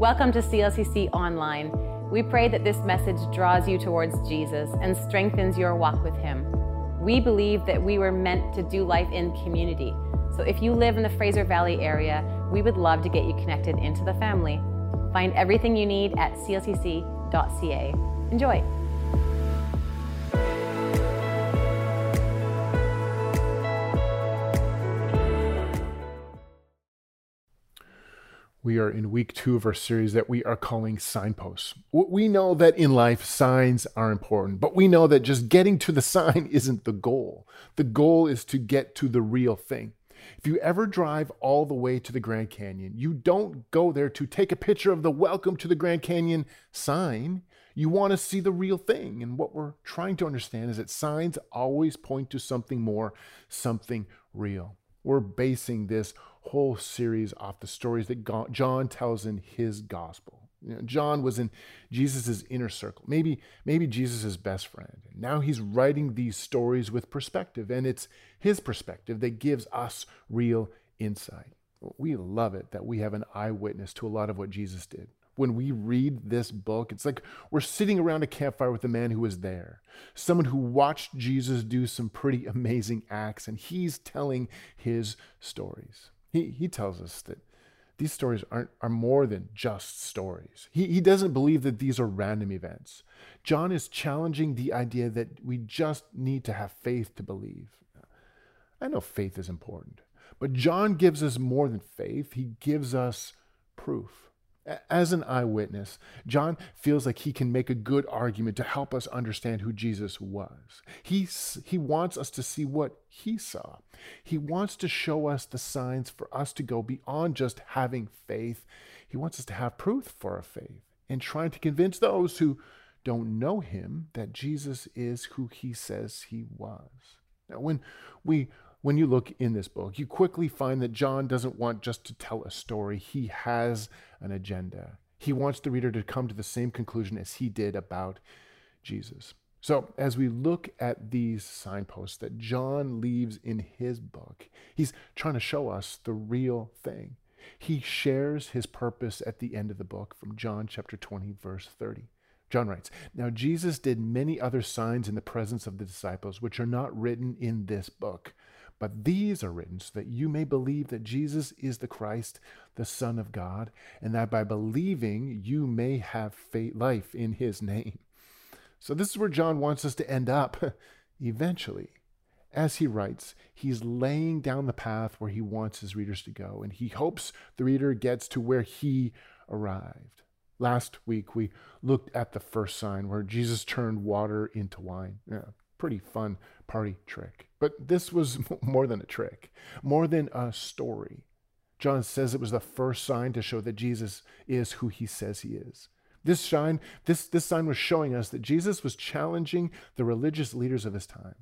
Welcome to CLCC Online. We pray that this message draws you towards Jesus and strengthens your walk with Him. We believe that we were meant to do life in community. So if you live in the Fraser Valley area, we would love to get you connected into the family. Find everything you need at clcc.ca. Enjoy. We are in week two of our series that we are calling Signposts. We know that in life, signs are important, but we know that just getting to the sign isn't the goal. The goal is to get to the real thing. If you ever drive all the way to the Grand Canyon, you don't go there to take a picture of the Welcome to the Grand Canyon sign. You want to see the real thing. And what we're trying to understand is that signs always point to something more, something real. We're basing this whole series off the stories that John tells in his gospel. You know, John was in Jesus' inner circle, maybe, maybe Jesus' best friend. Now he's writing these stories with perspective, and it's his perspective that gives us real insight. We love it that we have an eyewitness to a lot of what Jesus did when we read this book, it's like we're sitting around a campfire with a man who was there, someone who watched Jesus do some pretty amazing acts, and he's telling his stories. He, he tells us that these stories aren't, are more than just stories. He, he doesn't believe that these are random events. John is challenging the idea that we just need to have faith to believe. I know faith is important, but John gives us more than faith, he gives us proof. As an eyewitness, John feels like he can make a good argument to help us understand who Jesus was. He, he wants us to see what he saw. He wants to show us the signs for us to go beyond just having faith. He wants us to have proof for our faith and trying to convince those who don't know him that Jesus is who he says he was. Now, when we when you look in this book, you quickly find that John doesn't want just to tell a story, he has an agenda. He wants the reader to come to the same conclusion as he did about Jesus. So, as we look at these signposts that John leaves in his book, he's trying to show us the real thing. He shares his purpose at the end of the book from John chapter 20, verse 30. John writes, Now Jesus did many other signs in the presence of the disciples, which are not written in this book. But these are written so that you may believe that Jesus is the Christ, the Son of God, and that by believing you may have faith, life in his name. So, this is where John wants us to end up eventually. As he writes, he's laying down the path where he wants his readers to go, and he hopes the reader gets to where he arrived. Last week, we looked at the first sign where Jesus turned water into wine. Yeah, pretty fun party trick. But this was more than a trick, more than a story. John says it was the first sign to show that Jesus is who he says he is. This sign, this, this sign was showing us that Jesus was challenging the religious leaders of his time,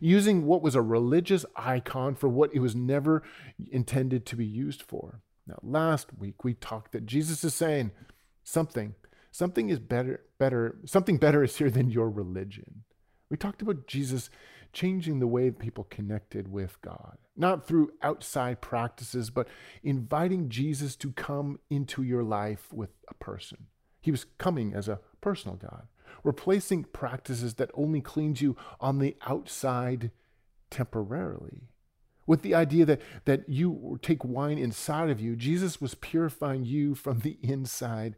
using what was a religious icon for what it was never intended to be used for. Now, last week we talked that Jesus is saying something, something is better, better, something better is here than your religion. We talked about Jesus changing the way people connected with God, not through outside practices, but inviting Jesus to come into your life with a person. He was coming as a personal God, replacing practices that only cleanse you on the outside temporarily. With the idea that, that you take wine inside of you, Jesus was purifying you from the inside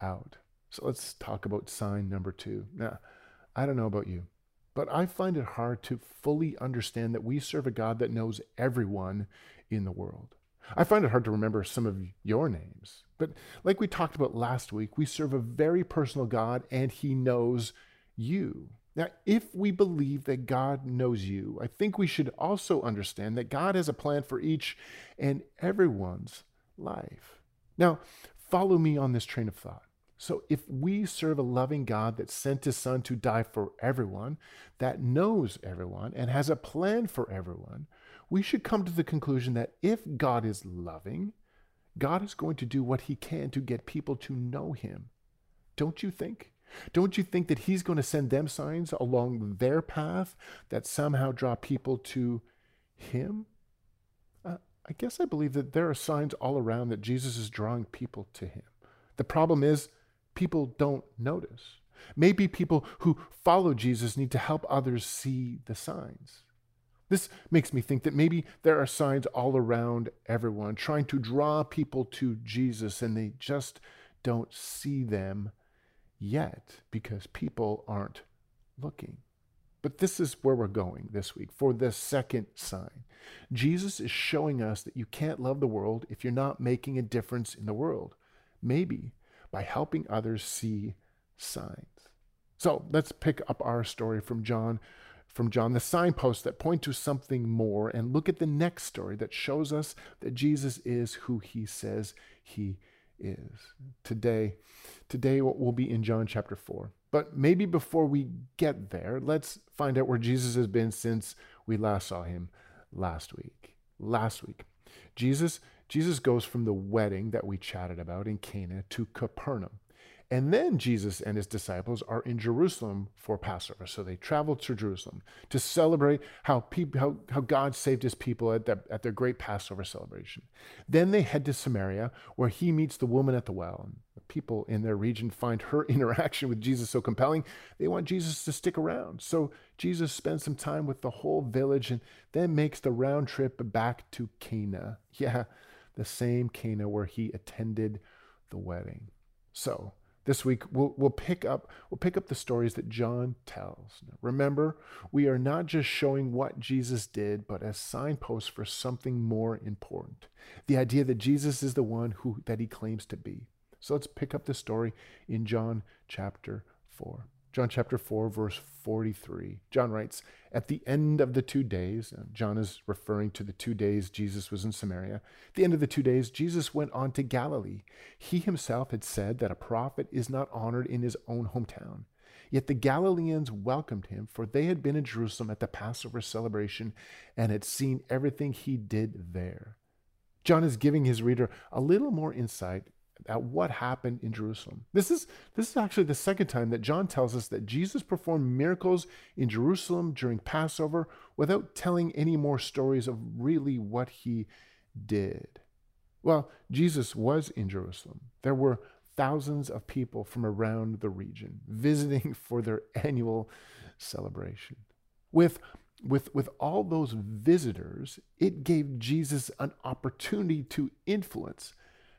out. So let's talk about sign number two. Now, I don't know about you, but I find it hard to fully understand that we serve a God that knows everyone in the world. I find it hard to remember some of your names. But like we talked about last week, we serve a very personal God and He knows you. Now, if we believe that God knows you, I think we should also understand that God has a plan for each and everyone's life. Now, follow me on this train of thought. So, if we serve a loving God that sent his son to die for everyone, that knows everyone, and has a plan for everyone, we should come to the conclusion that if God is loving, God is going to do what he can to get people to know him. Don't you think? Don't you think that he's going to send them signs along their path that somehow draw people to him? Uh, I guess I believe that there are signs all around that Jesus is drawing people to him The problem is people don't notice. Maybe people who follow Jesus need to help others see the signs. This makes me think that maybe there are signs all around everyone trying to draw people to Jesus and they just don't see them yet because people aren't looking. But this is where we're going this week for the second sign. Jesus is showing us that you can't love the world if you're not making a difference in the world. Maybe by helping others see signs. So let's pick up our story from John from John, the signposts that point to something more, and look at the next story that shows us that Jesus is who he says he is. Today, today we'll be in John chapter 4. But maybe before we get there, let's find out where Jesus has been since we last saw him last week. Last week, Jesus Jesus goes from the wedding that we chatted about in Cana to Capernaum. And then Jesus and his disciples are in Jerusalem for Passover. So they travel to Jerusalem to celebrate how, how, how God saved his people at, the, at their great Passover celebration. Then they head to Samaria, where he meets the woman at the well. And the people in their region find her interaction with Jesus so compelling, they want Jesus to stick around. So Jesus spends some time with the whole village and then makes the round trip back to Cana. Yeah, the same Cana where he attended the wedding. So, this week we'll, we'll pick up we'll pick up the stories that john tells. Remember we are not just showing what jesus did but as signposts for something more important. The idea that jesus is the one who that he claims to be. So let's pick up the story in john chapter 4 John chapter 4, verse 43. John writes, At the end of the two days, John is referring to the two days Jesus was in Samaria. At the end of the two days, Jesus went on to Galilee. He himself had said that a prophet is not honored in his own hometown. Yet the Galileans welcomed him, for they had been in Jerusalem at the Passover celebration and had seen everything he did there. John is giving his reader a little more insight at what happened in Jerusalem. This is this is actually the second time that John tells us that Jesus performed miracles in Jerusalem during Passover without telling any more stories of really what he did. Well, Jesus was in Jerusalem. There were thousands of people from around the region visiting for their annual celebration. With with, with all those visitors, it gave Jesus an opportunity to influence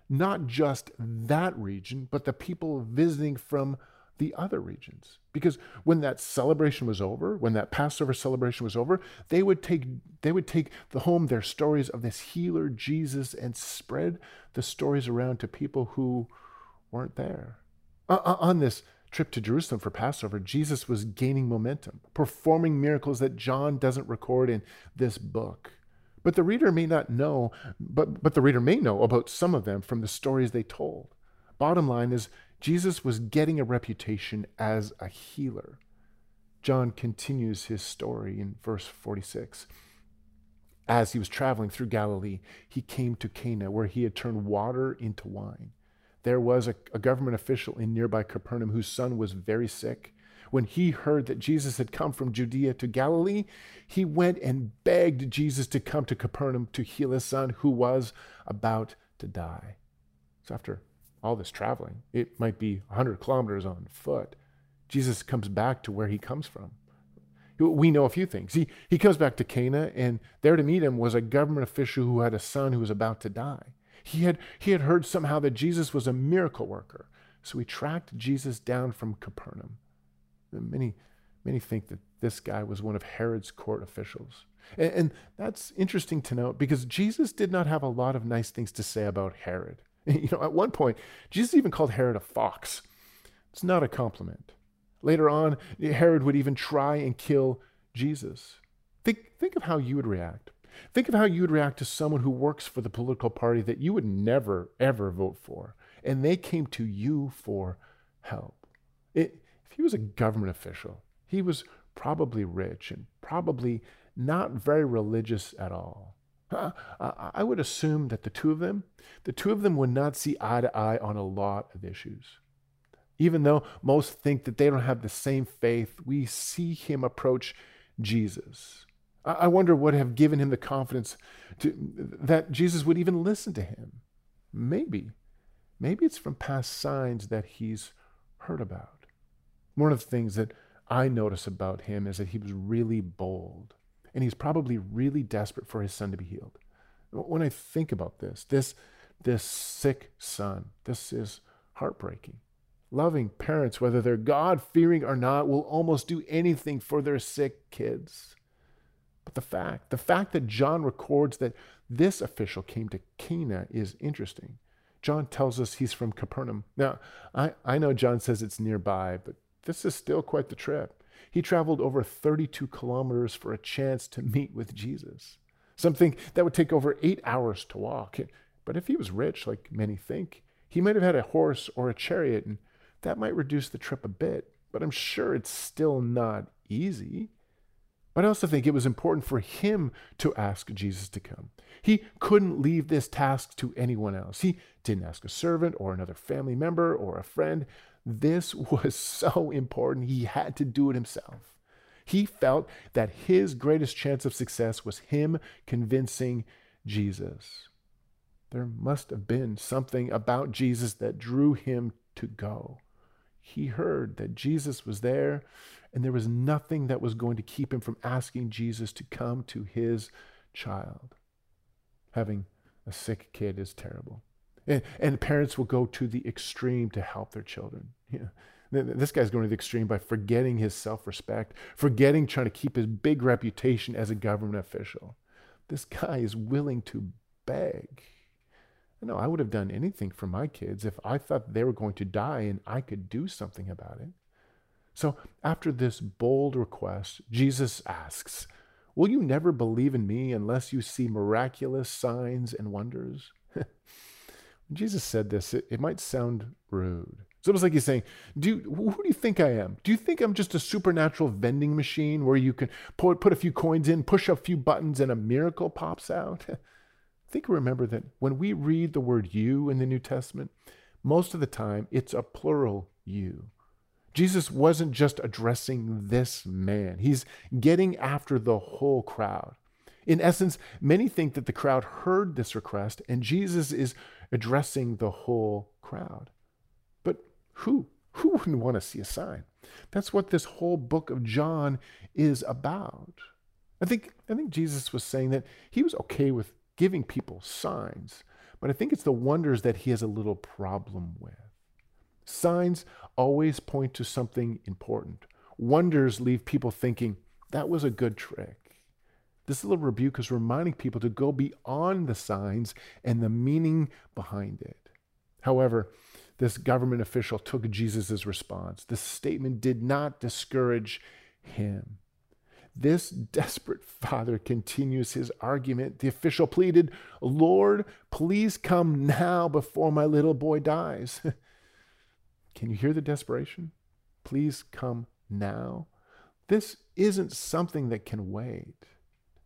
not just that region, but the people visiting from the other regions. Because when that celebration was over, when that Passover celebration was over, they would take they would take the home their stories of this healer Jesus and spread the stories around to people who weren't there. Uh, on this trip to Jerusalem for Passover, Jesus was gaining momentum, performing miracles that John doesn't record in this book. But the reader may not know, but, but the reader may know about some of them from the stories they told. Bottom line is, Jesus was getting a reputation as a healer. John continues his story in verse 46. As he was traveling through Galilee, he came to Cana, where he had turned water into wine. There was a, a government official in nearby Capernaum whose son was very sick. When he heard that Jesus had come from Judea to Galilee, he went and begged Jesus to come to Capernaum to heal his son who was about to die. So, after all this traveling, it might be 100 kilometers on foot, Jesus comes back to where he comes from. We know a few things. He, he comes back to Cana, and there to meet him was a government official who had a son who was about to die. He had, he had heard somehow that Jesus was a miracle worker. So he tracked Jesus down from Capernaum. Many, many think that this guy was one of Herod's court officials. And, and that's interesting to note because Jesus did not have a lot of nice things to say about Herod. You know, at one point, Jesus even called Herod a fox. It's not a compliment. Later on, Herod would even try and kill Jesus. Think, think of how you would react. Think of how you would react to someone who works for the political party that you would never, ever vote for, and they came to you for help. It, if he was a government official, he was probably rich and probably not very religious at all. I would assume that the two of them, the two of them would not see eye to eye on a lot of issues. Even though most think that they don't have the same faith, we see him approach Jesus. I wonder what have given him the confidence to, that Jesus would even listen to him. Maybe maybe it's from past signs that he's heard about. One of the things that I notice about him is that he was really bold, and he's probably really desperate for his son to be healed. When I think about this, this this sick son, this is heartbreaking. Loving parents, whether they're God fearing or not, will almost do anything for their sick kids. But the fact, the fact that John records that this official came to Cana is interesting. John tells us he's from Capernaum. Now, I, I know John says it's nearby, but this is still quite the trip. He traveled over 32 kilometers for a chance to meet with Jesus, something that would take over eight hours to walk. But if he was rich, like many think, he might have had a horse or a chariot, and that might reduce the trip a bit. But I'm sure it's still not easy. But I also think it was important for him to ask Jesus to come. He couldn't leave this task to anyone else. He didn't ask a servant or another family member or a friend. This was so important, he had to do it himself. He felt that his greatest chance of success was him convincing Jesus. There must have been something about Jesus that drew him to go. He heard that Jesus was there and there was nothing that was going to keep him from asking Jesus to come to his child. Having a sick kid is terrible. And, parents will go to the extreme to help their children. Yeah. This guy's going to the extreme by forgetting his self respect, forgetting trying to keep his big reputation as a government official. This guy is willing to beg. I know I would have done anything for my kids if I thought they were going to die and I could do something about it. So, after this bold request, Jesus asks, Will you never believe in me unless you see miraculous signs and wonders? when Jesus said this, it, it, might sound rude. It's almost like he's saying, do Who do you think I am? Do you think I'm just a supernatural vending machine where you can put, put a few coins in, push a few buttons, and a miracle pops out? I think remember that when we read the word you in the New Testament, most of the time it's a plural you. Jesus wasn't just addressing this man, he's getting after the whole crowd. In essence, many think that the crowd heard this request and Jesus is addressing the whole crowd. But who? Who wouldn't want to see a sign? That's what this whole book of John is about. I think, I think Jesus was saying that he was okay with giving people signs, but I think it's the wonders that he has a little problem with. Signs always point to something important. Wonders leave people thinking, that was a good trick. This little rebuke is reminding people to go beyond the signs and the meaning behind it. However, this government official took Jesus' response. This statement did not discourage him. This desperate father continues his argument. The official pleaded, Lord, please come now before my little boy dies. Can you hear the desperation? Please come now. This isn't something that can wait.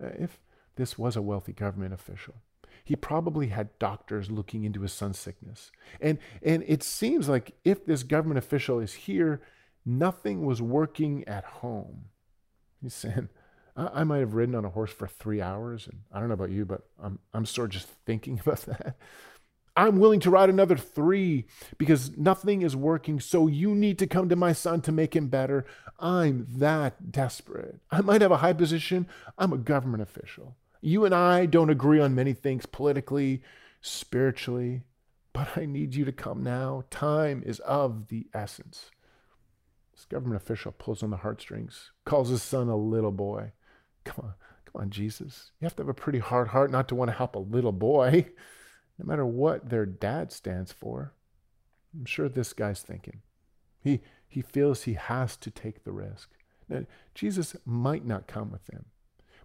Uh, if this was a wealthy government official, he probably had doctors looking into his son's sickness. And, and it seems like if this government official is here, nothing was working at home. He's saying, I, I might have ridden on a horse for three hours, and I don't know about you, but I'm, I'm sort of just thinking about that. I'm willing to ride another three because nothing is working. So you need to come to my son to make him better. I'm that desperate. I might have a high position. I'm a government official. You and I don't agree on many things politically, spiritually, but I need you to come now. Time is of the essence. This government official pulls on the heartstrings, calls his son a little boy. Come on, come on, Jesus. You have to have a pretty hard heart not to want to help a little boy no matter what their dad stands for. I'm sure this guy's thinking. He, he feels he has to take the risk. Now, Jesus might not come with him,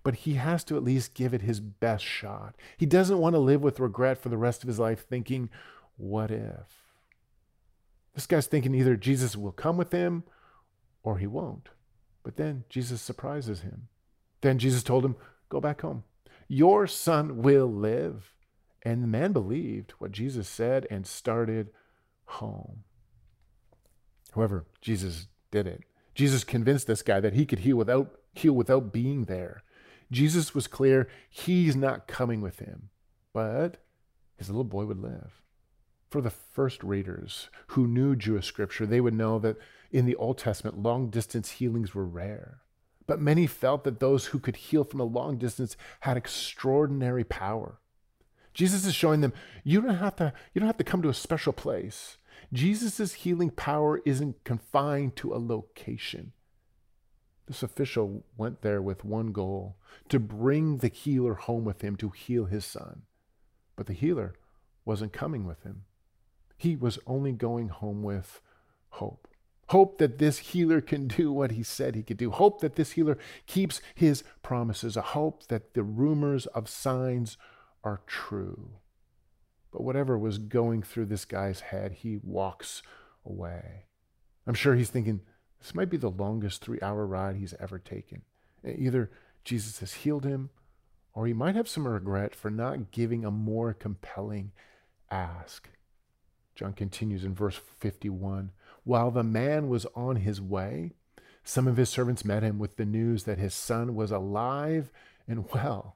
but he has to at least give it his best shot. He doesn't want to live with regret for the rest of his life, thinking, what if? This guy's thinking either Jesus will come with him or he won't. But then Jesus surprises him. Then Jesus told him, Go back home. Your son will live. And the man believed what Jesus said and started home. However, Jesus did it. Jesus convinced this guy that he could heal without heal without being there. Jesus was clear he's not coming with him, but his little boy would live. For the first readers who knew Jewish scripture, they would know that in the Old Testament, long distance healings were rare. But many felt that those who could heal from a long distance had extraordinary power. Jesus is showing them you don't have to you don't have to come to a special place. Jesus' healing power isn't confined to a location. This official went there with one goal to bring the healer home with him to heal his son. But the healer wasn't coming with him. He was only going home with hope. Hope that this healer can do what he said he could do. Hope that this healer keeps his promises. A hope that the rumors of signs are true. But whatever was going through this guy's head, he walks away. I'm sure he's thinking, this might be the longest three hour ride he's ever taken. Either Jesus has healed him, or he might have some regret for not giving a more compelling ask. John continues in verse 51 While the man was on his way, some of his servants met him with the news that his son was alive and well.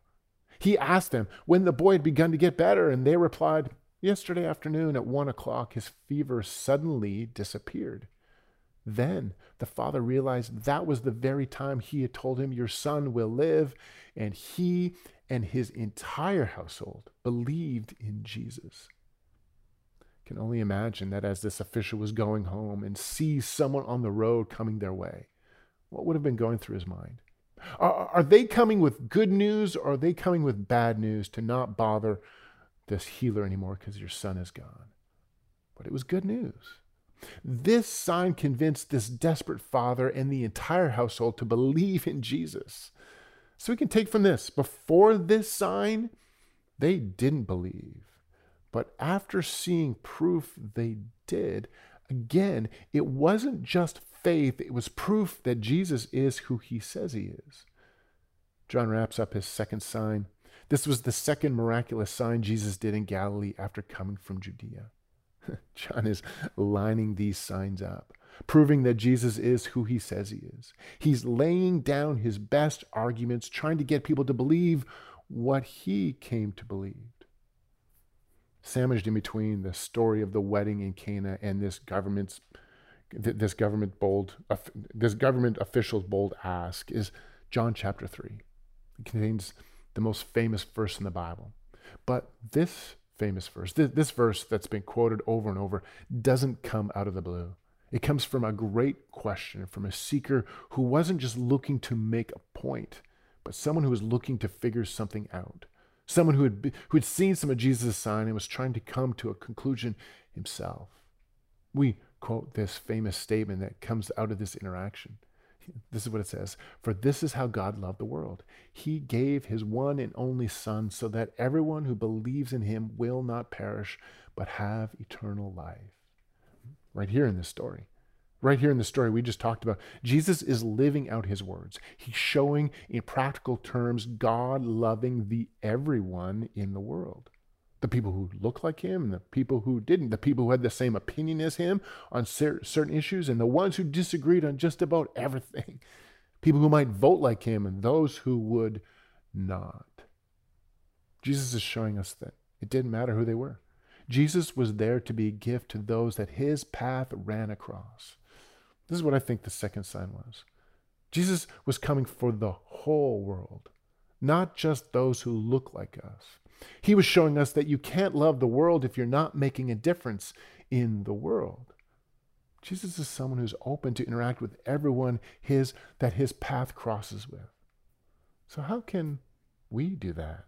He asked them when the boy had begun to get better, and they replied, Yesterday afternoon at one o'clock, his fever suddenly disappeared. Then the father realized that was the very time he had told him, Your son will live. And he and his entire household believed in Jesus. Can only imagine that as this official was going home and sees someone on the road coming their way, what would have been going through his mind? Are, are they coming with good news or are they coming with bad news to not bother this healer anymore because your son is gone? But it was good news. This sign convinced this desperate father and the entire household to believe in Jesus. So we can take from this before this sign, they didn't believe. But after seeing proof they did, again, it wasn't just faith, it was proof that Jesus is who he says he is. John wraps up his second sign. This was the second miraculous sign Jesus did in Galilee after coming from Judea. John is lining these signs up, proving that Jesus is who he says he is. He's laying down his best arguments, trying to get people to believe what he came to believe. Sandwiched in between the story of the wedding in Cana and this government's this government bold this government official's bold ask is John chapter 3. It contains the most famous verse in the Bible. But this famous verse. This, this verse that's been quoted over and over doesn't come out of the blue. It comes from a great question from a seeker who wasn't just looking to make a point, but someone who was looking to figure something out. Someone who had, who had seen some of Jesus' sign and was trying to come to a conclusion himself. We quote this famous statement that comes out of this interaction. This is what it says For this is how God loved the world. He gave his one and only Son so that everyone who believes in him will not perish, but have eternal life. Right here in this story. Right here in the story we just talked about, Jesus is living out his words. He's showing in practical terms God loving the everyone in the world the people who look like him and the people who didn't, the people who had the same opinion as him on certain issues, and the ones who disagreed on just about everything. People who might vote like him and those who would not. Jesus is showing us that it didn't matter who they were. Jesus was there to be a gift to those that his path ran across. This is what I think the second sign was. Jesus was coming for the whole world, not just those who look like us. He was showing us that you can't love the world if you're not making a difference in the world. Jesus is someone who's open to interact with everyone his that his path crosses with. So how can we do that?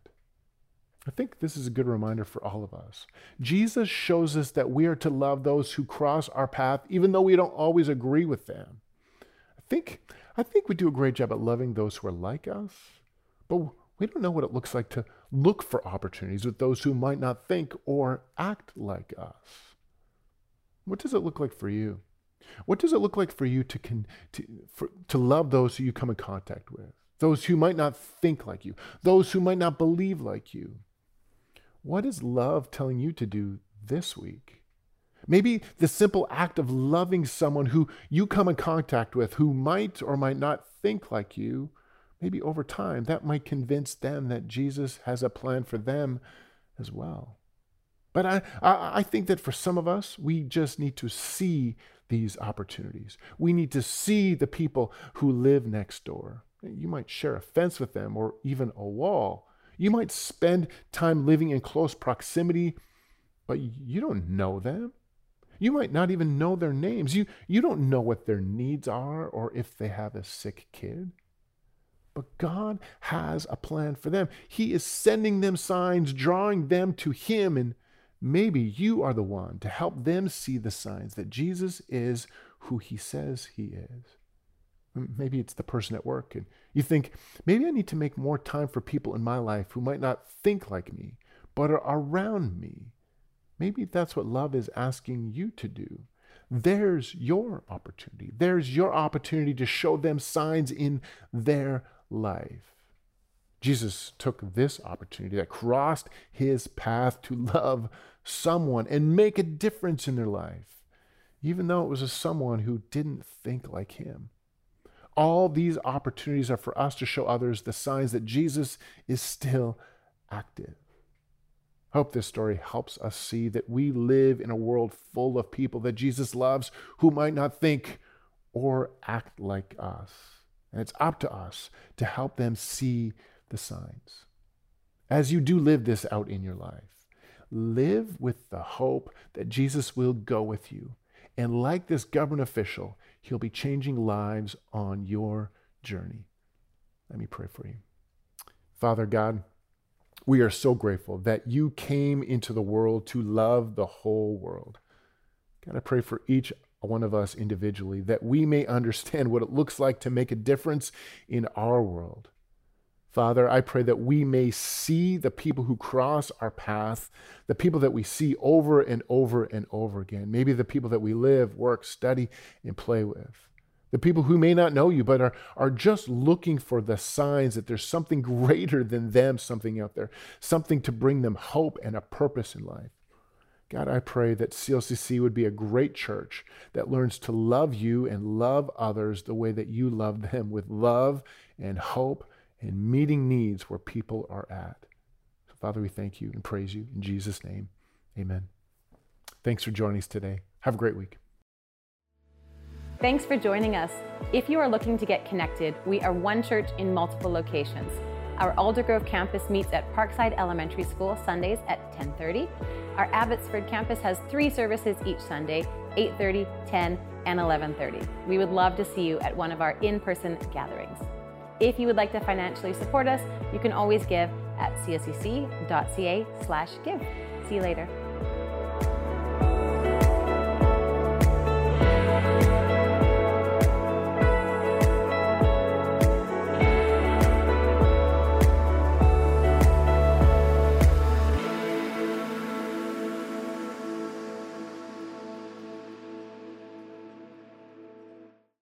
I think this is a good reminder for all of us. Jesus shows us that we are to love those who cross our path even though we don't always agree with them. I think I think we do a great job at loving those who are like us, but we don't know what it looks like to look for opportunities with those who might not think or act like us. What does it look like for you? What does it look like for you to, con- to, for, to love those who you come in contact with? Those who might not think like you, those who might not believe like you. What is love telling you to do this week? Maybe the simple act of loving someone who you come in contact with who might or might not think like you maybe over time, that might convince them that Jesus has a plan for them as well. But I, I, I think that for some of us, we just need to see these opportunities. We need to see the people who live next door. You might share a fence with them or even a wall. You might spend time living in close proximity, but you don't know them. You might not even know their names. You, you don't know what their needs are or if they have a sick kid. But God has a plan for them. He is sending them signs, drawing them to Him, and maybe you are the one to help them see the signs that Jesus is who He says He is. Maybe it's the person at work, and you think, maybe I need to make more time for people in my life who might not think like me, but are around me. Maybe that's what love is asking you to do. There's your opportunity. There's your opportunity to show them signs in their life. Jesus took this opportunity that crossed his path to love someone and make a difference in their life, even though it was a someone who didn't think like him. All these opportunities are for us to show others the signs that Jesus is still active. Hope this story helps us see that we live in a world full of people that Jesus loves who might not think or act like us. And it's up to us to help them see the signs. As you do live this out in your life, live with the hope that Jesus will go with you. And like this government official, he'll be changing lives on your journey. Let me pray for you. Father God, we are so grateful that you came into the world to love the whole world. God, I pray for each one of us individually, that we may understand what it looks like to make a difference in our world. Father, I pray that we may see the people who cross our path, the people that we see over and over and over again, maybe the people that we live, work, study, and play with. The people who may not know you, but are, are just looking for the signs that there's something greater than them, something out there, something to bring them hope and a purpose in life. God, I pray that CLCC would be a great church that learns to love you and love others the way that you love them with love and hope and meeting needs where people are at. So, Father, we thank you and praise you in Jesus' name. Amen. Thanks for joining us today. Have a great week. Thanks for joining us. If you are looking to get connected, we are one church in multiple locations. Our Aldergrove campus meets at Parkside Elementary School Sundays at 10:30. Our Abbotsford campus has 3 services each Sunday, 8:30, 10, and 11:30. We would love to see you at one of our in-person gatherings. If you would like to financially support us, you can always give at clcc.ca/give. See you later.